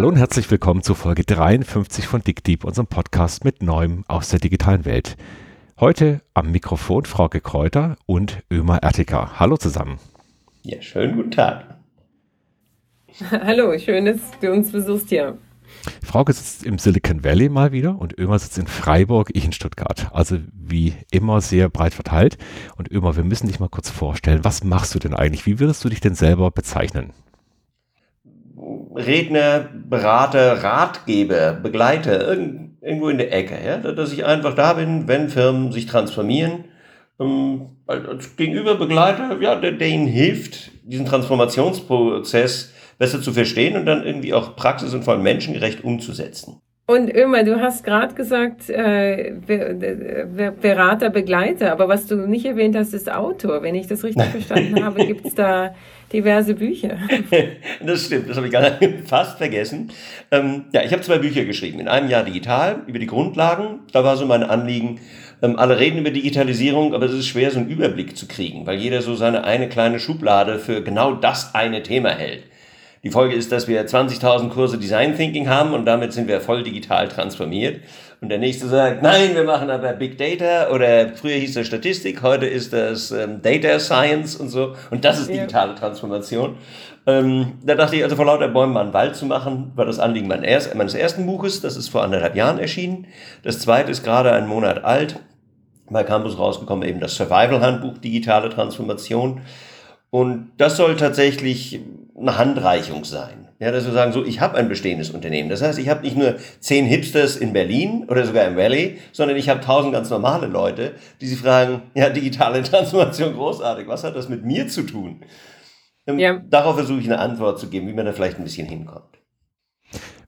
Hallo und herzlich willkommen zu Folge 53 von DickDeep, unserem Podcast mit Neuem aus der digitalen Welt. Heute am Mikrofon Frauke Kräuter und Ömer Ertika. Hallo zusammen. Ja, schönen guten Tag. Hallo, schön, dass du uns besuchst hier. Frauke sitzt im Silicon Valley mal wieder und Ömer sitzt in Freiburg, ich in Stuttgart. Also wie immer sehr breit verteilt. Und Ömer, wir müssen dich mal kurz vorstellen. Was machst du denn eigentlich? Wie würdest du dich denn selber bezeichnen? Redner, Berater, Ratgeber, Begleiter, irgendwo in der Ecke. Ja? Dass ich einfach da bin, wenn Firmen sich transformieren. Ähm, als Gegenüber Begleiter, ja, der, der ihnen hilft, diesen Transformationsprozess besser zu verstehen und dann irgendwie auch praxis- und vor allem menschengerecht umzusetzen. Und Ömer, du hast gerade gesagt, äh, Berater, Begleiter, aber was du nicht erwähnt hast, ist Autor. Wenn ich das richtig verstanden habe, gibt es da diverse Bücher. das stimmt, das habe ich gerade fast vergessen. Ähm, ja, ich habe zwei Bücher geschrieben. In einem Jahr digital, über die Grundlagen. Da war so mein Anliegen, ähm, alle reden über Digitalisierung, aber es ist schwer, so einen Überblick zu kriegen, weil jeder so seine eine kleine Schublade für genau das eine Thema hält. Die Folge ist, dass wir 20.000 Kurse Design Thinking haben und damit sind wir voll digital transformiert. Und der nächste sagt, nein, wir machen aber Big Data oder früher hieß das Statistik, heute ist das ähm, Data Science und so. Und das ist digitale Transformation. Ähm, da dachte ich also vor lauter Bäumen mal einen Wald zu machen, war das Anliegen meines ersten Buches. Das ist vor anderthalb Jahren erschienen. Das zweite ist gerade einen Monat alt. Bei Campus rausgekommen eben das Survival Handbuch Digitale Transformation. Und das soll tatsächlich eine Handreichung sein. Ja, dass wir sagen, so, ich habe ein bestehendes Unternehmen. Das heißt, ich habe nicht nur zehn Hipsters in Berlin oder sogar im Valley, sondern ich habe tausend ganz normale Leute, die sich fragen, ja, digitale Transformation großartig, was hat das mit mir zu tun? Ähm, ja. Darauf versuche ich eine Antwort zu geben, wie man da vielleicht ein bisschen hinkommt.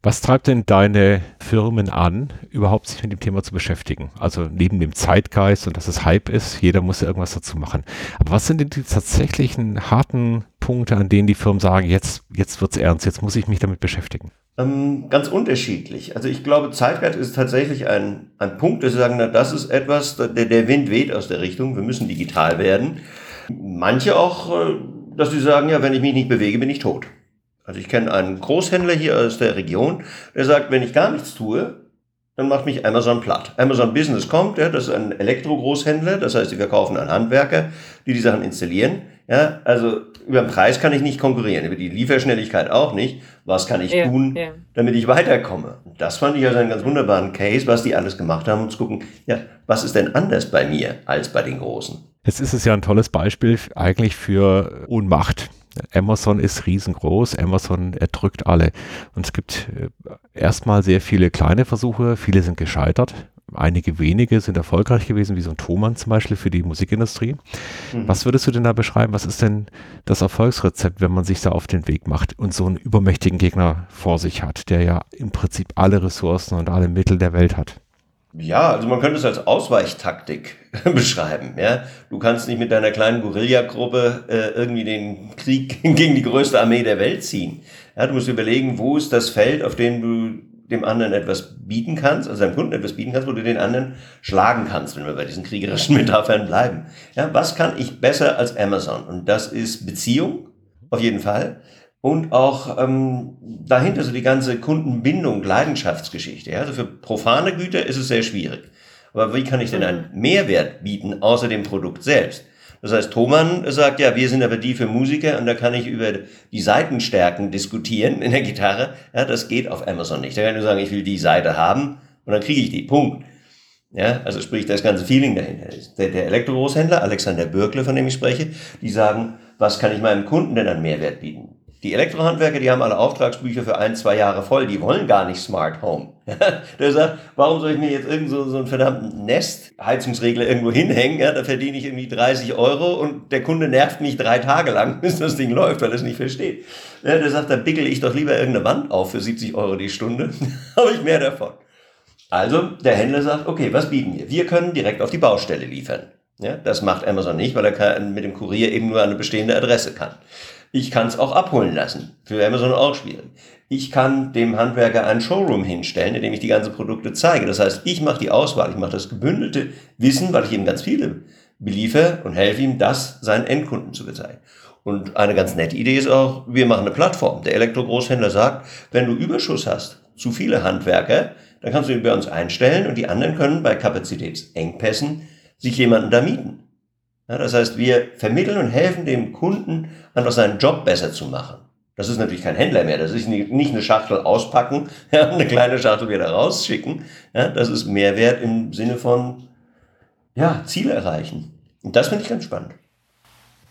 Was treibt denn deine Firmen an, überhaupt sich mit dem Thema zu beschäftigen? Also neben dem Zeitgeist und dass es Hype ist, jeder muss ja irgendwas dazu machen. Aber was sind denn die tatsächlichen harten Punkte, an denen die Firmen sagen, jetzt, jetzt es ernst, jetzt muss ich mich damit beschäftigen? Ähm, ganz unterschiedlich. Also ich glaube, Zeitgeist ist tatsächlich ein, ein Punkt, dass sie sagen, na, das ist etwas, der, der Wind weht aus der Richtung, wir müssen digital werden. Manche auch, äh, dass sie sagen, ja, wenn ich mich nicht bewege, bin ich tot. Also ich kenne einen Großhändler hier aus der Region, der sagt, wenn ich gar nichts tue, dann macht mich Amazon platt. Amazon Business kommt, ja, das ist ein Elektro-Großhändler, das heißt, sie verkaufen an Handwerker, die die Sachen installieren. Ja, also über den Preis kann ich nicht konkurrieren, über die Lieferschnelligkeit auch nicht. Was kann ich ja, tun, ja. damit ich weiterkomme? Das fand ich also einen ganz wunderbaren Case, was die alles gemacht haben, um zu gucken, ja, was ist denn anders bei mir als bei den Großen? Jetzt ist es ja ein tolles Beispiel eigentlich für Ohnmacht. Amazon ist riesengroß, Amazon erdrückt alle. Und es gibt äh, erstmal sehr viele kleine Versuche, viele sind gescheitert. Einige wenige sind erfolgreich gewesen, wie so ein Thomann zum Beispiel für die Musikindustrie. Mhm. Was würdest du denn da beschreiben? Was ist denn das Erfolgsrezept, wenn man sich da auf den Weg macht und so einen übermächtigen Gegner vor sich hat, der ja im Prinzip alle Ressourcen und alle Mittel der Welt hat? Ja, also man könnte es als Ausweichtaktik beschreiben. Ja, du kannst nicht mit deiner kleinen Guerillagruppe äh, irgendwie den Krieg gegen die größte Armee der Welt ziehen. Ja, du musst überlegen, wo ist das Feld, auf dem du dem anderen etwas bieten kannst, also deinem Kunden etwas bieten kannst, wo du den anderen schlagen kannst, wenn wir bei diesen kriegerischen Metaphern bleiben. Ja, was kann ich besser als Amazon? Und das ist Beziehung, auf jeden Fall und auch ähm, dahinter so die ganze Kundenbindung, Leidenschaftsgeschichte. Ja? Also für profane Güter ist es sehr schwierig. Aber wie kann ich denn einen mhm. Mehrwert bieten, außer dem Produkt selbst? Das heißt, Thomann sagt, ja, wir sind aber die für Musiker und da kann ich über die Seitenstärken diskutieren in der Gitarre. Ja, das geht auf Amazon nicht. Da kann ich nur sagen, ich will die Seite haben und dann kriege ich die. Punkt. Ja, also sprich, das ganze Feeling dahinter ist. Der, der Elektrogroßhändler, Alexander Bürkle, von dem ich spreche, die sagen, was kann ich meinem Kunden denn an Mehrwert bieten? Die Elektrohandwerker, die haben alle Auftragsbücher für ein, zwei Jahre voll, die wollen gar nicht Smart Home. Der sagt, warum soll ich mir jetzt irgend so, so einen verdammten Nest-Heizungsregler irgendwo hinhängen? Ja, da verdiene ich irgendwie 30 Euro und der Kunde nervt mich drei Tage lang, bis das Ding läuft, weil er es nicht versteht. Ja, der sagt, da bickel ich doch lieber irgendeine Wand auf für 70 Euro die Stunde, habe ich mehr davon. Also, der Händler sagt, okay, was bieten wir? Wir können direkt auf die Baustelle liefern. Ja, das macht Amazon nicht, weil er kann, mit dem Kurier eben nur eine bestehende Adresse kann. Ich kann es auch abholen lassen. Für Amazon auch schwierig. Ich kann dem Handwerker einen Showroom hinstellen, in dem ich die ganzen Produkte zeige. Das heißt, ich mache die Auswahl, ich mache das gebündelte Wissen, weil ich ihm ganz viele beliefer und helfe ihm, das seinen Endkunden zu bezeichnen. Und eine ganz nette Idee ist auch, wir machen eine Plattform. Der Elektrogroßhändler sagt, wenn du Überschuss hast, zu viele Handwerker, dann kannst du ihn bei uns einstellen und die anderen können bei Kapazitätsengpässen sich jemanden da mieten. Ja, das heißt, wir vermitteln und helfen dem Kunden, einfach seinen Job besser zu machen. Das ist natürlich kein Händler mehr. Das ist nicht eine Schachtel auspacken ja, eine kleine Schachtel wieder rausschicken. Ja, das ist Mehrwert im Sinne von ja, Ziele erreichen. Und das finde ich ganz spannend.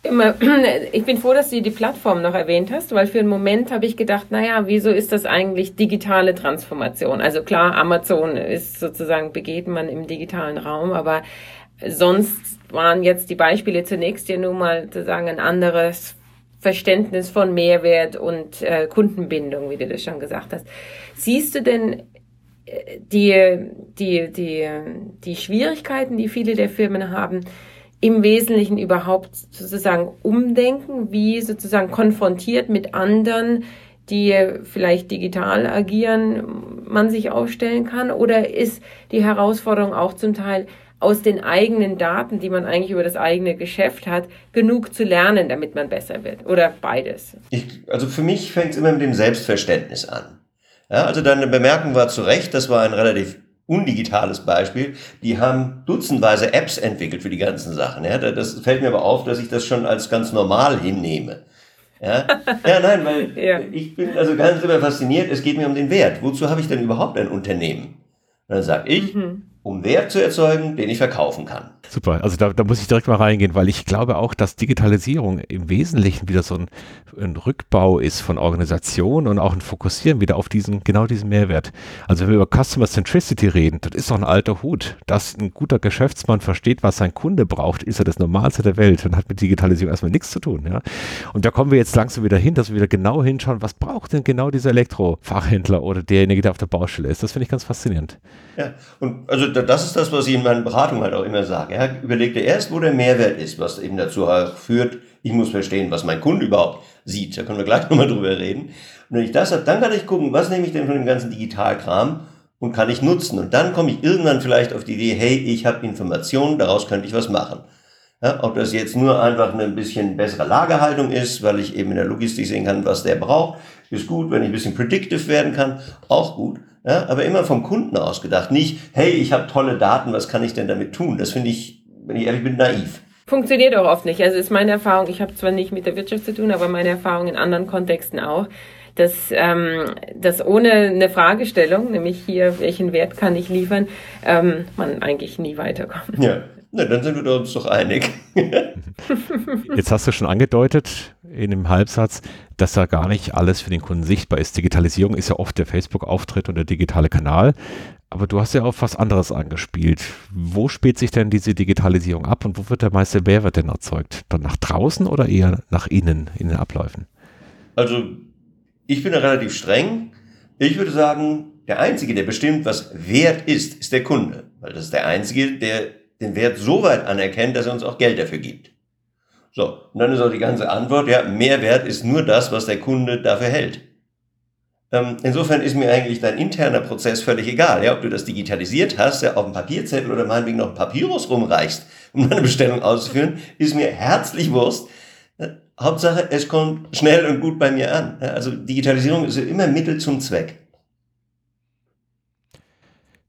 Ich bin froh, dass du die Plattform noch erwähnt hast, weil für einen Moment habe ich gedacht, naja, wieso ist das eigentlich digitale Transformation? Also klar, Amazon ist sozusagen, begeht man im digitalen Raum, aber sonst waren jetzt die Beispiele zunächst ja nun mal sozusagen ein anderes Verständnis von Mehrwert und äh, Kundenbindung, wie du das schon gesagt hast. Siehst du denn äh, die, die, die, die Schwierigkeiten, die viele der Firmen haben, im Wesentlichen überhaupt sozusagen umdenken, wie sozusagen konfrontiert mit anderen, die vielleicht digital agieren, man sich aufstellen kann? Oder ist die Herausforderung auch zum Teil aus den eigenen Daten, die man eigentlich über das eigene Geschäft hat, genug zu lernen, damit man besser wird? Oder beides? Ich, also für mich fängt es immer mit dem Selbstverständnis an. Ja, also deine Bemerkung war zu Recht, das war ein relativ undigitales Beispiel, die haben dutzendweise Apps entwickelt für die ganzen Sachen. Ja, das fällt mir aber auf, dass ich das schon als ganz normal hinnehme. Ja, ja nein, weil ja. ich bin also ganz immer fasziniert, es geht mir um den Wert. Wozu habe ich denn überhaupt ein Unternehmen? Und dann sage ich, mhm um Wert zu erzeugen, den ich verkaufen kann. Super, also da, da muss ich direkt mal reingehen, weil ich glaube auch, dass Digitalisierung im Wesentlichen wieder so ein, ein Rückbau ist von Organisation und auch ein Fokussieren wieder auf diesen, genau diesen Mehrwert. Also wenn wir über Customer Centricity reden, das ist doch ein alter Hut. Dass ein guter Geschäftsmann versteht, was sein Kunde braucht, ist ja das Normalste der Welt und hat mit Digitalisierung erstmal nichts zu tun. Ja? Und da kommen wir jetzt langsam wieder hin, dass wir wieder genau hinschauen, was braucht denn genau dieser Elektrofachhändler oder derjenige, der auf der Baustelle ist. Das finde ich ganz faszinierend. Ja, und also das ist das, was ich in meinen Beratungen halt auch immer sage. Ja, überleg dir erst, wo der Mehrwert ist, was eben dazu führt, ich muss verstehen, was mein Kunde überhaupt sieht. Da können wir gleich nochmal drüber reden. Und wenn ich das habe, dann kann ich gucken, was nehme ich denn von dem ganzen Digitalkram und kann ich nutzen. Und dann komme ich irgendwann vielleicht auf die Idee, hey, ich habe Informationen, daraus könnte ich was machen. Ja, ob das jetzt nur einfach eine ein bisschen bessere Lagerhaltung ist, weil ich eben in der Logistik sehen kann, was der braucht, ist gut. Wenn ich ein bisschen predictive werden kann, auch gut. Ja, aber immer vom Kunden aus gedacht. Nicht, hey, ich habe tolle Daten, was kann ich denn damit tun? Das finde ich, wenn ich ehrlich bin, naiv. Funktioniert auch oft nicht. Also ist meine Erfahrung, ich habe zwar nicht mit der Wirtschaft zu tun, aber meine Erfahrung in anderen Kontexten auch, dass, ähm, dass ohne eine Fragestellung, nämlich hier, welchen Wert kann ich liefern, ähm, man eigentlich nie weiterkommt. Ja. Na, dann sind wir uns doch einig. Jetzt hast du schon angedeutet in dem Halbsatz, dass da gar nicht alles für den Kunden sichtbar ist. Digitalisierung ist ja oft der Facebook-Auftritt und der digitale Kanal. Aber du hast ja auch was anderes angespielt. Wo spielt sich denn diese Digitalisierung ab und wo wird der meiste Mehrwert denn erzeugt? Dann nach draußen oder eher nach innen in den Abläufen? Also, ich bin da relativ streng. Ich würde sagen, der Einzige, der bestimmt, was Wert ist, ist der Kunde. Weil das ist der Einzige, der den Wert so weit anerkennt, dass er uns auch Geld dafür gibt. So, und dann ist auch die ganze Antwort, ja, Mehrwert ist nur das, was der Kunde dafür hält. Ähm, insofern ist mir eigentlich dein interner Prozess völlig egal, ja, ob du das digitalisiert hast, ja, auf dem Papierzettel oder meinetwegen noch Papyrus rumreichst, um deine Bestellung auszuführen, ist mir herzlich Wurst. Hauptsache, es kommt schnell und gut bei mir an. Also Digitalisierung ist ja immer Mittel zum Zweck.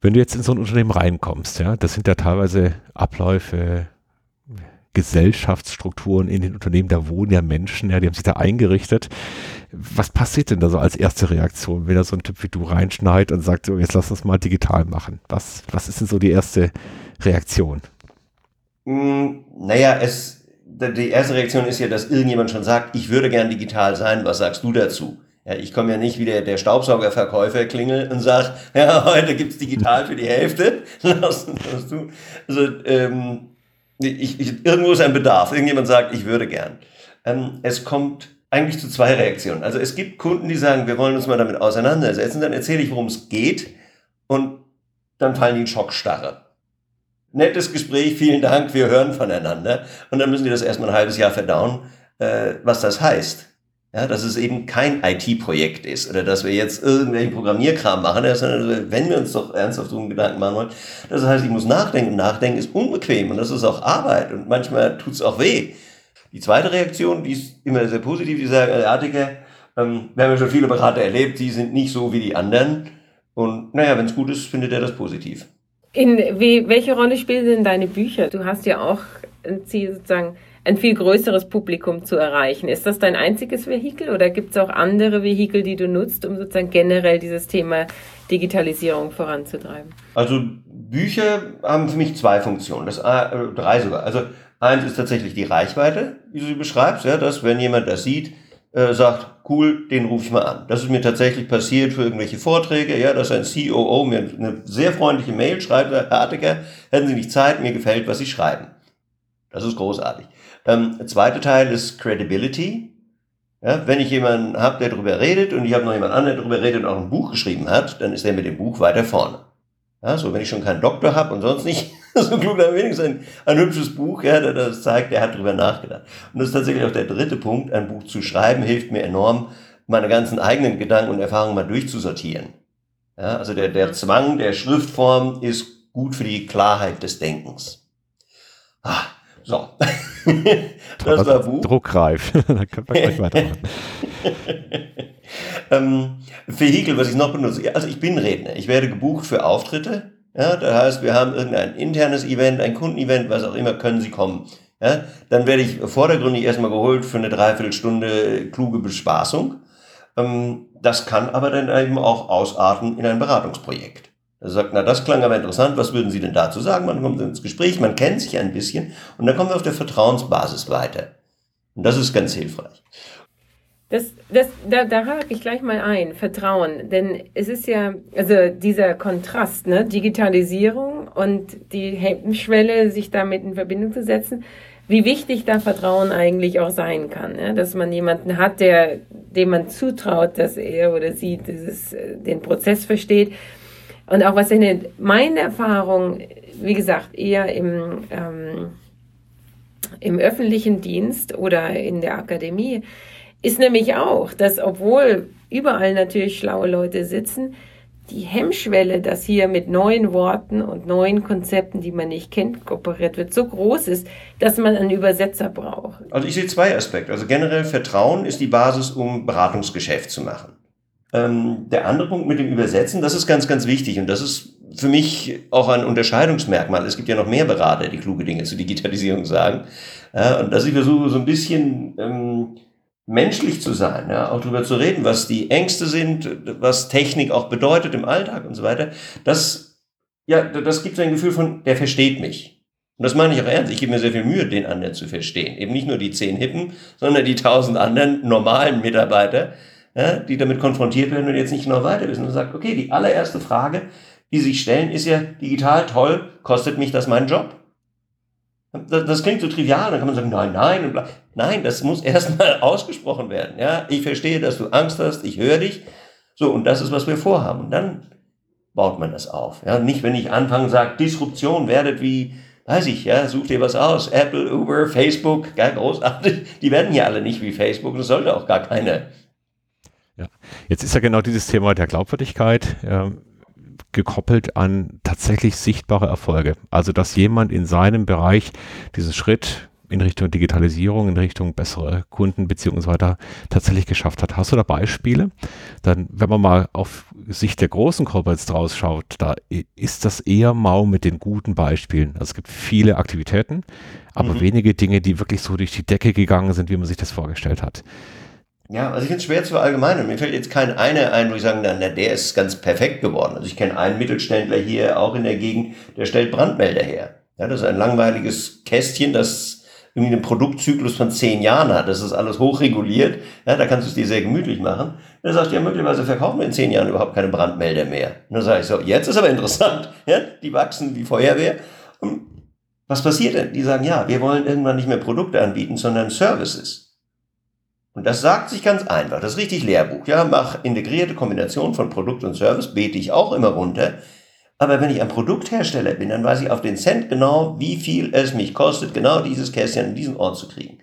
Wenn du jetzt in so ein Unternehmen reinkommst, ja, das sind ja teilweise Abläufe, Gesellschaftsstrukturen in den Unternehmen, da wohnen ja Menschen, ja, die haben sich da eingerichtet. Was passiert denn da so als erste Reaktion, wenn da so ein Typ wie du reinschneit und sagt, so, jetzt lass uns mal digital machen? Was, was ist denn so die erste Reaktion? Mm, naja, es, die erste Reaktion ist ja, dass irgendjemand schon sagt, ich würde gern digital sein, was sagst du dazu? Ja, ich komme ja nicht wie der, der Staubsaugerverkäufer klingel und sag, ja, heute gibt's digital für die Hälfte. Also, ähm, ich, ich, irgendwo ist ein Bedarf. Irgendjemand sagt, ich würde gern. Ähm, es kommt eigentlich zu zwei Reaktionen. Also es gibt Kunden, die sagen, wir wollen uns mal damit auseinandersetzen. Dann erzähle ich, worum es geht. Und dann fallen die in Schockstarre. Nettes Gespräch, vielen Dank, wir hören voneinander. Und dann müssen die das erstmal ein halbes Jahr verdauen, äh, was das heißt. Ja, dass es eben kein IT-Projekt ist oder dass wir jetzt irgendwelchen Programmierkram machen, sondern wenn wir uns doch ernsthaft einen Gedanken machen wollen. Das heißt, ich muss nachdenken. Nachdenken ist unbequem und das ist auch Arbeit und manchmal tut es auch weh. Die zweite Reaktion, die ist immer sehr positiv, die sagen, Herr Artiker, ähm, wir haben ja schon viele Berater erlebt, die sind nicht so wie die anderen. Und naja, wenn es gut ist, findet er das positiv. In wie, welche Rolle spielen denn deine Bücher? Du hast ja auch ein Ziel, sozusagen ein viel größeres Publikum zu erreichen. Ist das dein einziges Vehikel oder gibt es auch andere Vehikel, die du nutzt, um sozusagen generell dieses Thema Digitalisierung voranzutreiben? Also Bücher haben für mich zwei Funktionen, das, äh, drei sogar. Also eins ist tatsächlich die Reichweite, wie du sie beschreibst, ja, dass wenn jemand das sieht, äh, sagt, cool, den rufe ich mal an. Das ist mir tatsächlich passiert für irgendwelche Vorträge, ja, dass ein COO mir eine sehr freundliche Mail schreibt, Herr Artiker, hätten Sie nicht Zeit, mir gefällt, was Sie schreiben. Das ist großartig. Ähm, der zweite Teil ist Credibility. Ja, wenn ich jemanden habe, der darüber redet und ich habe noch jemanden anderen, der darüber redet und auch ein Buch geschrieben hat, dann ist er mit dem Buch weiter vorne. Ja, so, wenn ich schon keinen Doktor habe und sonst nicht, so klug dann wenigstens ein, ein hübsches Buch, ja, der das zeigt, der hat darüber nachgedacht. Und das ist tatsächlich auch der dritte Punkt. Ein Buch zu schreiben hilft mir enorm, meine ganzen eigenen Gedanken und Erfahrungen mal durchzusortieren. Ja, also der, der Zwang der Schriftform ist gut für die Klarheit des Denkens. Ah, so. das war Buch. Druckreif. Dann können wir gleich weitermachen. ähm, Vehikel, was ich noch benutze. Also ich bin Redner. Ich werde gebucht für Auftritte. Ja, das heißt, wir haben irgendein internes Event, ein Kundenevent, was auch immer, können Sie kommen. Ja, dann werde ich vordergründig erstmal geholt für eine Dreiviertelstunde kluge Bespaßung. Ähm, das kann aber dann eben auch ausarten in ein Beratungsprojekt. Er sagt, na, das klang aber interessant, was würden Sie denn dazu sagen? Man kommt ins Gespräch, man kennt sich ein bisschen und dann kommen wir auf der Vertrauensbasis weiter. Und das ist ganz hilfreich. Das, das, da, da hake ich gleich mal ein, Vertrauen. Denn es ist ja, also dieser Kontrast, ne, Digitalisierung und die Hemmschwelle, sich damit in Verbindung zu setzen, wie wichtig da Vertrauen eigentlich auch sein kann. Ne? Dass man jemanden hat, der, dem man zutraut, dass er oder sie dieses, äh, den Prozess versteht und auch was in meine Erfahrung, wie gesagt, eher im, ähm, im öffentlichen Dienst oder in der Akademie, ist nämlich auch, dass obwohl überall natürlich schlaue Leute sitzen, die Hemmschwelle, dass hier mit neuen Worten und neuen Konzepten, die man nicht kennt, kooperiert wird, so groß ist, dass man einen Übersetzer braucht. Also ich sehe zwei Aspekte. Also generell Vertrauen ist die Basis, um Beratungsgeschäft zu machen. Ähm, der andere Punkt mit dem Übersetzen, das ist ganz, ganz wichtig und das ist für mich auch ein Unterscheidungsmerkmal. Es gibt ja noch mehr Berater, die kluge Dinge zur Digitalisierung sagen. Ja, und dass ich versuche, so ein bisschen ähm, menschlich zu sein, ja, auch darüber zu reden, was die Ängste sind, was Technik auch bedeutet im Alltag und so weiter. Das, ja, das gibt so ein Gefühl von, der versteht mich. Und das meine ich auch ernst. Ich gebe mir sehr viel Mühe, den anderen zu verstehen. Eben nicht nur die zehn Hippen, sondern die tausend anderen normalen Mitarbeiter, ja, die damit konfrontiert werden und jetzt nicht genau weiter wissen und sagt, okay, die allererste Frage, die sich stellen, ist ja digital toll, kostet mich das meinen Job? Das, das klingt so trivial, dann kann man sagen, nein, nein, und nein, das muss erstmal ausgesprochen werden. Ja, ich verstehe, dass du Angst hast, ich höre dich. So, und das ist, was wir vorhaben. Und dann baut man das auf. Ja, nicht, wenn ich anfange sage, Disruption werdet wie, weiß ich, ja, such dir was aus. Apple, Uber, Facebook, ja, großartig. Die werden ja alle nicht wie Facebook. Das sollte auch gar keine ja. Jetzt ist ja genau dieses Thema der Glaubwürdigkeit äh, gekoppelt an tatsächlich sichtbare Erfolge. Also, dass jemand in seinem Bereich diesen Schritt in Richtung Digitalisierung, in Richtung bessere Kundenbeziehungen und so weiter tatsächlich geschafft hat. Hast du da Beispiele? Dann, wenn man mal auf Sicht der großen Corporates draus schaut, da ist das eher mau mit den guten Beispielen. Also es gibt viele Aktivitäten, aber mhm. wenige Dinge, die wirklich so durch die Decke gegangen sind, wie man sich das vorgestellt hat. Ja, also ich finde es schwer zu verallgemeinern. Mir fällt jetzt kein einer ein, wo ich sagen, na, na, der ist ganz perfekt geworden. Also ich kenne einen Mittelständler hier auch in der Gegend, der stellt Brandmelder her. Ja, das ist ein langweiliges Kästchen, das irgendwie einen Produktzyklus von zehn Jahren hat. Das ist alles hochreguliert. Ja, da kannst du es dir sehr gemütlich machen. Er sagt, ja, möglicherweise verkaufen wir in zehn Jahren überhaupt keine Brandmelder mehr. Und dann sage ich so, jetzt ist aber interessant. Ja, die wachsen wie Feuerwehr. Und was passiert denn? Die sagen, ja, wir wollen irgendwann nicht mehr Produkte anbieten, sondern Services. Und das sagt sich ganz einfach. Das ist richtig Lehrbuch. Ja, mach integrierte Kombination von Produkt und Service, bete ich auch immer runter. Aber wenn ich ein Produkthersteller bin, dann weiß ich auf den Cent genau, wie viel es mich kostet, genau dieses Kästchen an diesen Ort zu kriegen.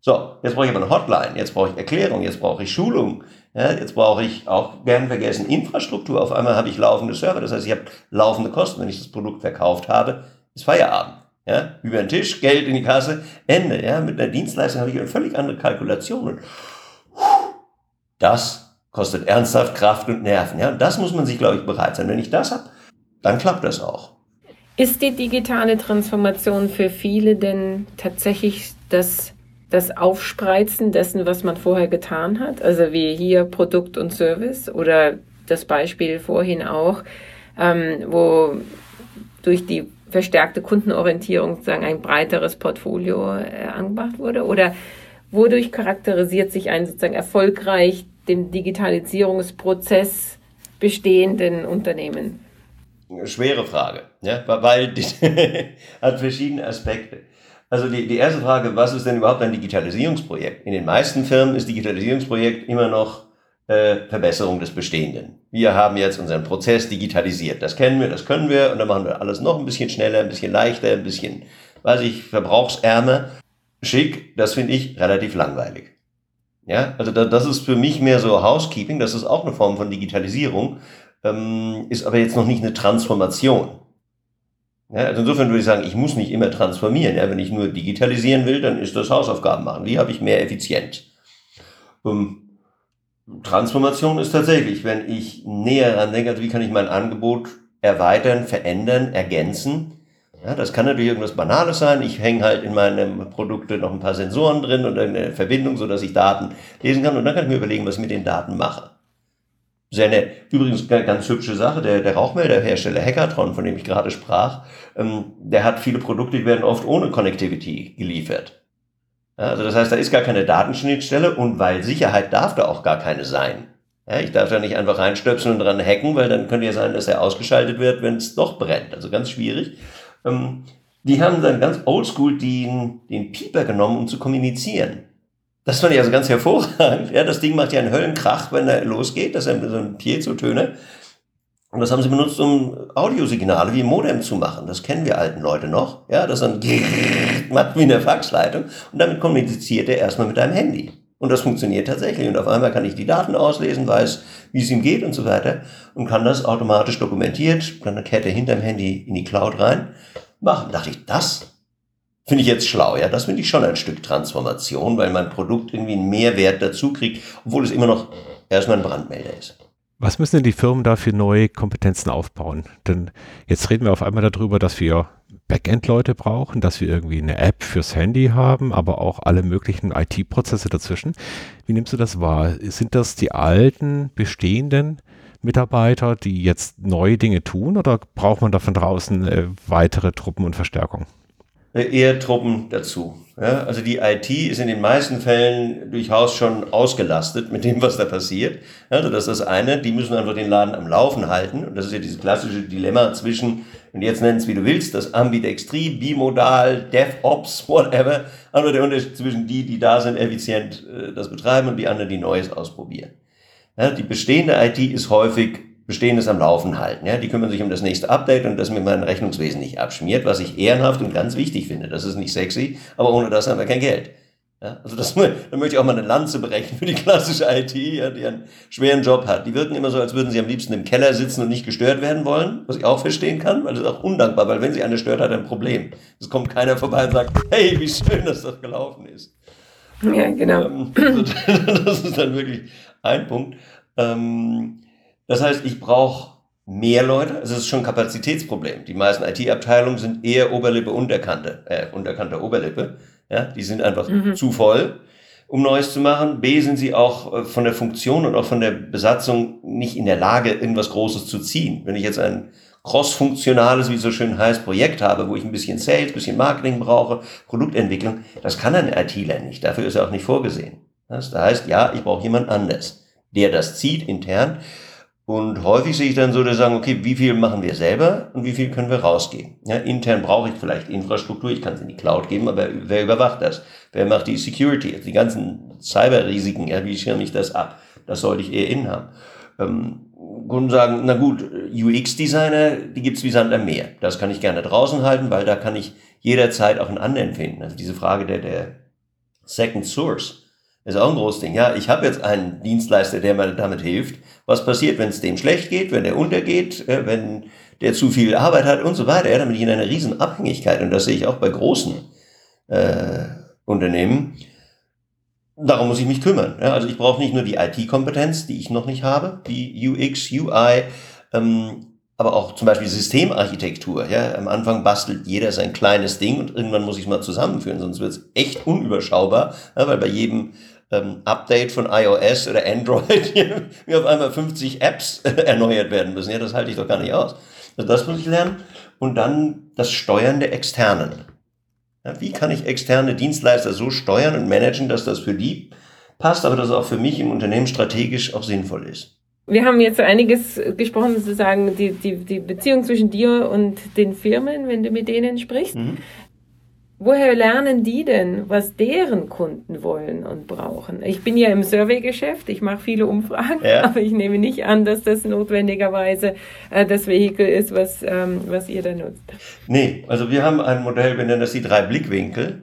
So, jetzt brauche ich aber eine Hotline, jetzt brauche ich Erklärung, jetzt brauche ich Schulung, ja, jetzt brauche ich auch gern vergessen Infrastruktur. Auf einmal habe ich laufende Server, das heißt, ich habe laufende Kosten. Wenn ich das Produkt verkauft habe, ist Feierabend. Ja, über den Tisch, Geld in die Kasse, Ende. Ja, mit einer Dienstleistung habe ich eine völlig andere Kalkulation. Das kostet ernsthaft Kraft und Nerven. Ja, und das muss man sich, glaube ich, bereit sein. Wenn ich das habe, dann klappt das auch. Ist die digitale Transformation für viele denn tatsächlich das, das Aufspreizen dessen, was man vorher getan hat? Also wie hier Produkt und Service oder das Beispiel vorhin auch, ähm, wo durch die verstärkte Kundenorientierung sozusagen ein breiteres Portfolio äh, angebracht wurde? Oder wodurch charakterisiert sich ein sozusagen erfolgreich dem Digitalisierungsprozess bestehenden Unternehmen? Schwere Frage, ja, weil die hat verschiedene Aspekte. Also die, die erste Frage, was ist denn überhaupt ein Digitalisierungsprojekt? In den meisten Firmen ist Digitalisierungsprojekt immer noch äh, Verbesserung des Bestehenden. Wir haben jetzt unseren Prozess digitalisiert. Das kennen wir, das können wir und dann machen wir alles noch ein bisschen schneller, ein bisschen leichter, ein bisschen, weiß ich, verbrauchsärmer. Schick, das finde ich relativ langweilig. Ja, also da, das ist für mich mehr so Housekeeping, das ist auch eine Form von Digitalisierung, ähm, ist aber jetzt noch nicht eine Transformation. Ja, also insofern würde ich sagen, ich muss nicht immer transformieren. Ja, wenn ich nur digitalisieren will, dann ist das Hausaufgaben machen. Wie habe ich mehr effizient? Um, Transformation ist tatsächlich, wenn ich näher ran denke, also wie kann ich mein Angebot erweitern, verändern, ergänzen. Ja, das kann natürlich irgendwas Banales sein. Ich hänge halt in meinem Produkte noch ein paar Sensoren drin und eine Verbindung, so dass ich Daten lesen kann. Und dann kann ich mir überlegen, was ich mit den Daten mache. Sehr nett. Übrigens ganz hübsche Sache, der, der Rauchmelderhersteller Hackathon, von dem ich gerade sprach, ähm, der hat viele Produkte, die werden oft ohne Connectivity geliefert. Also das heißt, da ist gar keine Datenschnittstelle und weil Sicherheit darf da auch gar keine sein. Ja, ich darf da nicht einfach reinstöpseln und dran hacken, weil dann könnte ja sein, dass er ausgeschaltet wird, wenn es doch brennt. Also ganz schwierig. Ähm, die haben dann ganz oldschool den, den Pieper genommen, um zu kommunizieren. Das fand ich also ganz hervorragend. Ja, das Ding macht ja einen Höllenkrach, wenn er losgeht. Das ist so ein Piezo-Töne. Und das haben sie benutzt, um Audiosignale wie Modem zu machen. Das kennen wir alten Leute noch. Ja, das dann macht wie in der Faxleitung. Und damit kommuniziert er erstmal mit deinem Handy. Und das funktioniert tatsächlich. Und auf einmal kann ich die Daten auslesen, weiß, wie es ihm geht und so weiter. Und kann das automatisch dokumentiert, dann eine Kette hinterm Handy in die Cloud rein machen. Da dachte ich, das finde ich jetzt schlau. Ja, das finde ich schon ein Stück Transformation, weil mein Produkt irgendwie einen Mehrwert dazu kriegt, obwohl es immer noch erstmal ein Brandmelder ist. Was müssen denn die Firmen da für neue Kompetenzen aufbauen? Denn jetzt reden wir auf einmal darüber, dass wir Backend-Leute brauchen, dass wir irgendwie eine App fürs Handy haben, aber auch alle möglichen IT-Prozesse dazwischen. Wie nimmst du das wahr? Sind das die alten, bestehenden Mitarbeiter, die jetzt neue Dinge tun oder braucht man da von draußen äh, weitere Truppen und Verstärkung? Eher Truppen dazu. Ja, also die IT ist in den meisten Fällen durchaus schon ausgelastet mit dem, was da passiert. Also das ist das eine, die müssen einfach den Laden am Laufen halten. Und das ist ja dieses klassische Dilemma zwischen, und jetzt nennen es wie du willst, das Ambidextrie, Bimodal, DevOps, whatever. Aber der Unterschied zwischen die, die da sind, effizient äh, das betreiben und die anderen, die Neues ausprobieren. Ja, die bestehende IT ist häufig Bestehendes am Laufen halten. Ja? Die kümmern sich um das nächste Update und dass mir mein Rechnungswesen nicht abschmiert, was ich ehrenhaft und ganz wichtig finde. Das ist nicht sexy, aber ohne das haben wir kein Geld. Ja? Also das, da möchte ich auch mal eine Lanze berechnen für die klassische IT, ja, die einen schweren Job hat. Die wirken immer so, als würden sie am liebsten im Keller sitzen und nicht gestört werden wollen, was ich auch verstehen kann, weil das ist auch undankbar, weil wenn sie eine stört, hat ein Problem. Es kommt keiner vorbei und sagt, hey, wie schön, dass das gelaufen ist. Ja, genau. Ähm, das ist dann wirklich ein Punkt. Ähm, das heißt, ich brauche mehr Leute. Also es ist schon ein Kapazitätsproblem. Die meisten IT-Abteilungen sind eher Oberlippe, Unterkante, äh, Unterkante, Oberlippe. Ja, die sind einfach mhm. zu voll, um Neues zu machen. B, sind sie auch äh, von der Funktion und auch von der Besatzung nicht in der Lage, irgendwas Großes zu ziehen. Wenn ich jetzt ein cross-funktionales, wie es so schön heißt, Projekt habe, wo ich ein bisschen Sales, ein bisschen Marketing brauche, Produktentwicklung, das kann ein ITler nicht. Dafür ist er auch nicht vorgesehen. Das heißt, ja, ich brauche jemand anders, der das zieht intern. Und häufig sehe ich dann so, dass sagen, okay, wie viel machen wir selber und wie viel können wir rausgeben? Ja, intern brauche ich vielleicht Infrastruktur, ich kann es in die Cloud geben, aber wer überwacht das? Wer macht die Security? Also die ganzen Cyberrisiken, ja, wie schirme ich das ab? Das sollte ich eher innen haben. Ähm, Kunden sagen, na gut, UX-Designer, die gibt's wie Sand am Meer. Das kann ich gerne draußen halten, weil da kann ich jederzeit auch einen anderen finden. Also diese Frage der, der Second Source ist auch ein großes Ding. Ja, ich habe jetzt einen Dienstleister, der mir damit hilft. Was passiert, wenn es dem schlecht geht, wenn der untergeht, äh, wenn der zu viel Arbeit hat und so weiter. Ja, dann bin ich in einer riesen Abhängigkeit. Und das sehe ich auch bei großen äh, Unternehmen. Darum muss ich mich kümmern. Ja, also ich brauche nicht nur die IT-Kompetenz, die ich noch nicht habe, die UX, UI, ähm, aber auch zum Beispiel Systemarchitektur. Ja, am Anfang bastelt jeder sein kleines Ding und irgendwann muss ich es mal zusammenführen, sonst wird es echt unüberschaubar, ja, weil bei jedem ähm, Update von iOS oder Android mir auf einmal 50 Apps erneuert werden müssen. Ja, das halte ich doch gar nicht aus. Also das muss ich lernen. Und dann das Steuern der Externen. Ja, wie kann ich externe Dienstleister so steuern und managen, dass das für die passt, aber dass es auch für mich im Unternehmen strategisch auch sinnvoll ist? Wir haben jetzt einiges gesprochen, sozusagen die, die, die Beziehung zwischen dir und den Firmen, wenn du mit denen sprichst. Mhm. Woher lernen die denn, was deren Kunden wollen und brauchen? Ich bin ja im Survey-Geschäft, ich mache viele Umfragen, ja. aber ich nehme nicht an, dass das notwendigerweise äh, das Vehikel ist, was, ähm, was ihr da nutzt. Nee, also wir haben ein Modell, wir nennen das die drei Blickwinkel.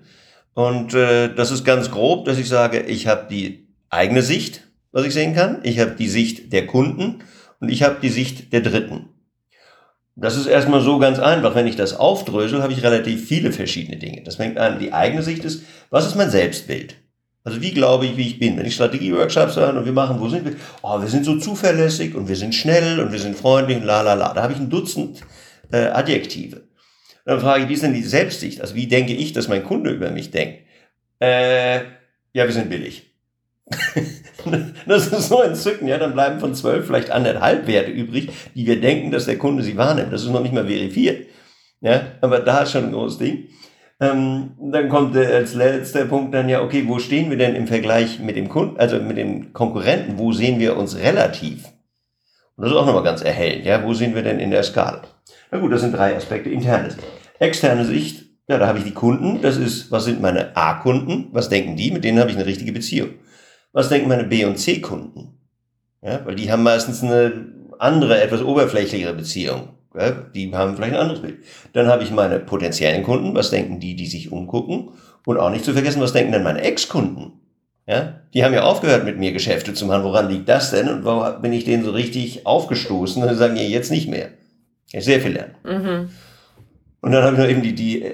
Und äh, das ist ganz grob, dass ich sage, ich habe die eigene Sicht, was ich sehen kann, ich habe die Sicht der Kunden und ich habe die Sicht der Dritten. Das ist erstmal so ganz einfach. Wenn ich das aufdrösel, habe ich relativ viele verschiedene Dinge. Das fängt an, die eigene Sicht ist, was ist mein Selbstbild? Also wie glaube ich, wie ich bin? Wenn ich Strategie-Workshops höre und wir machen, wo sind wir? Oh, wir sind so zuverlässig und wir sind schnell und wir sind freundlich und la la la. Da habe ich ein Dutzend äh, Adjektive. dann frage ich, wie ist denn die Selbstsicht? Also wie denke ich, dass mein Kunde über mich denkt? Äh, ja, wir sind billig. das ist so entzückend, ja, dann bleiben von zwölf vielleicht anderthalb Werte übrig, die wir denken, dass der Kunde sie wahrnimmt. Das ist noch nicht mal verifiziert. Ja, aber da ist schon ein großes Ding. Ähm, dann kommt äh, als letzter Punkt dann ja, okay, wo stehen wir denn im Vergleich mit dem Kunden, also mit dem Konkurrenten? Wo sehen wir uns relativ? Und das ist auch nochmal ganz erhellend, ja, wo sind wir denn in der Skala? Na gut, das sind drei Aspekte. Interne Sicht. Externe Sicht, ja, da habe ich die Kunden, das ist, was sind meine A-Kunden, was denken die, mit denen habe ich eine richtige Beziehung was denken meine B- und C-Kunden? Ja, weil die haben meistens eine andere, etwas oberflächlichere Beziehung. Ja, die haben vielleicht ein anderes Bild. Dann habe ich meine potenziellen Kunden, was denken die, die sich umgucken? Und auch nicht zu vergessen, was denken denn meine Ex-Kunden? Ja, die haben ja aufgehört mit mir Geschäfte zu machen. Woran liegt das denn? Und warum bin ich denen so richtig aufgestoßen? Und sagen, ja, jetzt nicht mehr. Ja, sehr viel lernen. Mhm. Und dann habe ich noch eben die, die äh,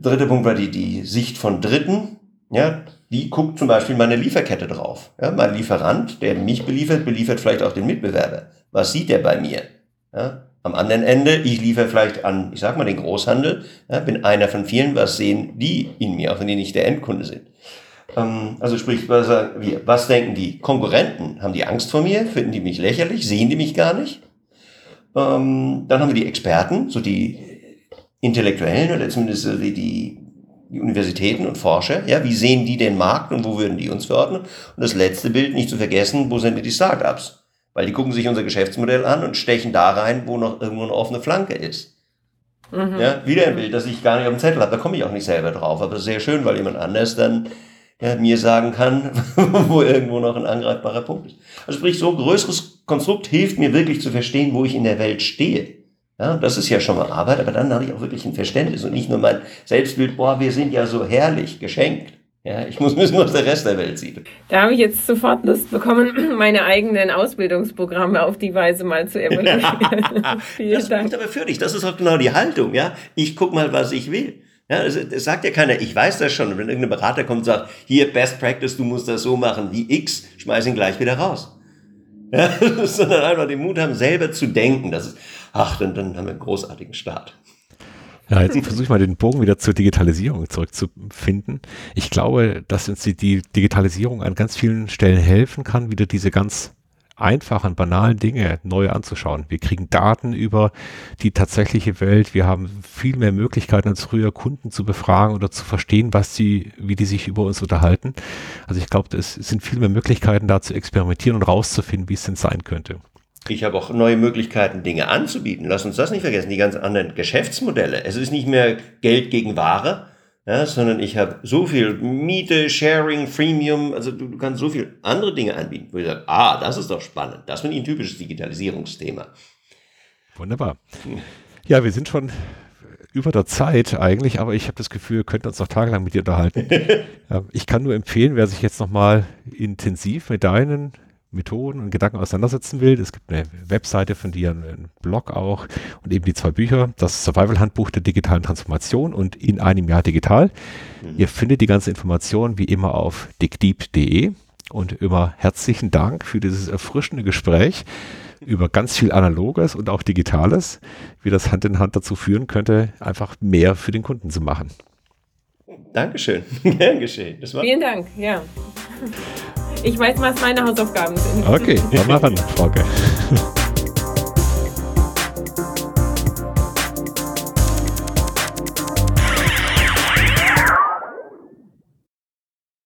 dritte Punkt war die, die Sicht von Dritten. Ja, wie guckt zum Beispiel meine Lieferkette drauf? Ja, mein Lieferant, der mich beliefert, beliefert vielleicht auch den Mitbewerber. Was sieht der bei mir? Ja, am anderen Ende, ich liefere vielleicht an, ich sag mal, den Großhandel, ja, bin einer von vielen, was sehen die in mir, auch wenn die nicht der Endkunde sind. Ähm, also sprich, was sagen wir, was denken die Konkurrenten? Haben die Angst vor mir? Finden die mich lächerlich? Sehen die mich gar nicht? Ähm, dann haben wir die Experten, so die Intellektuellen oder zumindest die, die die Universitäten und Forscher, ja, wie sehen die den Markt und wo würden die uns verordnen? Und das letzte Bild, nicht zu vergessen, wo sind die Startups? Weil die gucken sich unser Geschäftsmodell an und stechen da rein, wo noch irgendwo eine offene Flanke ist. Mhm. Ja, wieder ein Bild, das ich gar nicht auf dem Zettel habe, da komme ich auch nicht selber drauf, aber sehr schön, weil jemand anders dann ja, mir sagen kann, wo irgendwo noch ein angreifbarer Punkt ist. Also sprich, so ein größeres Konstrukt hilft mir wirklich zu verstehen, wo ich in der Welt stehe. Ja, das ist ja schon mal Arbeit, aber dann habe ich auch wirklich ein Verständnis und nicht nur mein Selbstbild, boah, wir sind ja so herrlich, geschenkt. Ja, ich muss wissen, was der Rest der Welt sieht. Da habe ich jetzt sofort Lust bekommen, meine eigenen Ausbildungsprogramme auf die Weise mal zu evaluieren. Vielen das Dank. aber für dich. Das ist auch genau die Haltung, ja. Ich guck mal, was ich will. Ja, es, es sagt ja keiner, ich weiß das schon. Und wenn irgendein Berater kommt und sagt, hier, Best Practice, du musst das so machen wie X, schmeiß ihn gleich wieder raus. Ja, sondern einfach den Mut haben, selber zu denken. Das ist, ach, dann, dann haben wir einen großartigen Start. Ja, jetzt versuche ich mal den Bogen wieder zur Digitalisierung zurückzufinden. Ich glaube, dass uns die, die Digitalisierung an ganz vielen Stellen helfen kann, wieder diese ganz einfachen, banalen Dinge neu anzuschauen. Wir kriegen Daten über die tatsächliche Welt. Wir haben viel mehr Möglichkeiten als früher, Kunden zu befragen oder zu verstehen, was sie, wie die sich über uns unterhalten. Also ich glaube, es sind viel mehr Möglichkeiten, da zu experimentieren und rauszufinden, wie es denn sein könnte. Ich habe auch neue Möglichkeiten, Dinge anzubieten. Lass uns das nicht vergessen, die ganz anderen Geschäftsmodelle. Es ist nicht mehr Geld gegen Ware, ja, sondern ich habe so viel Miete, Sharing, Freemium, also du, du, kannst so viel andere Dinge anbieten, wo ich sage, ah, das ist doch spannend. Das finde ich ein typisches Digitalisierungsthema. Wunderbar. Ja, wir sind schon über der Zeit eigentlich, aber ich habe das Gefühl, wir könnten uns noch tagelang mit dir unterhalten. ich kann nur empfehlen, wer sich jetzt nochmal intensiv mit deinen Methoden und Gedanken auseinandersetzen will. Es gibt eine Webseite von dir, einen Blog auch und eben die zwei Bücher, das Survival-Handbuch der digitalen Transformation und in einem Jahr digital. Mhm. Ihr findet die ganze Information wie immer auf dickdeep.de und immer herzlichen Dank für dieses erfrischende Gespräch über ganz viel Analoges und auch Digitales, wie das Hand in Hand dazu führen könnte, einfach mehr für den Kunden zu machen. Dankeschön. Gern geschehen. Vielen Dank, ja. Ich weiß, was meine Hausaufgaben sind. Okay, dann machen, Frauke.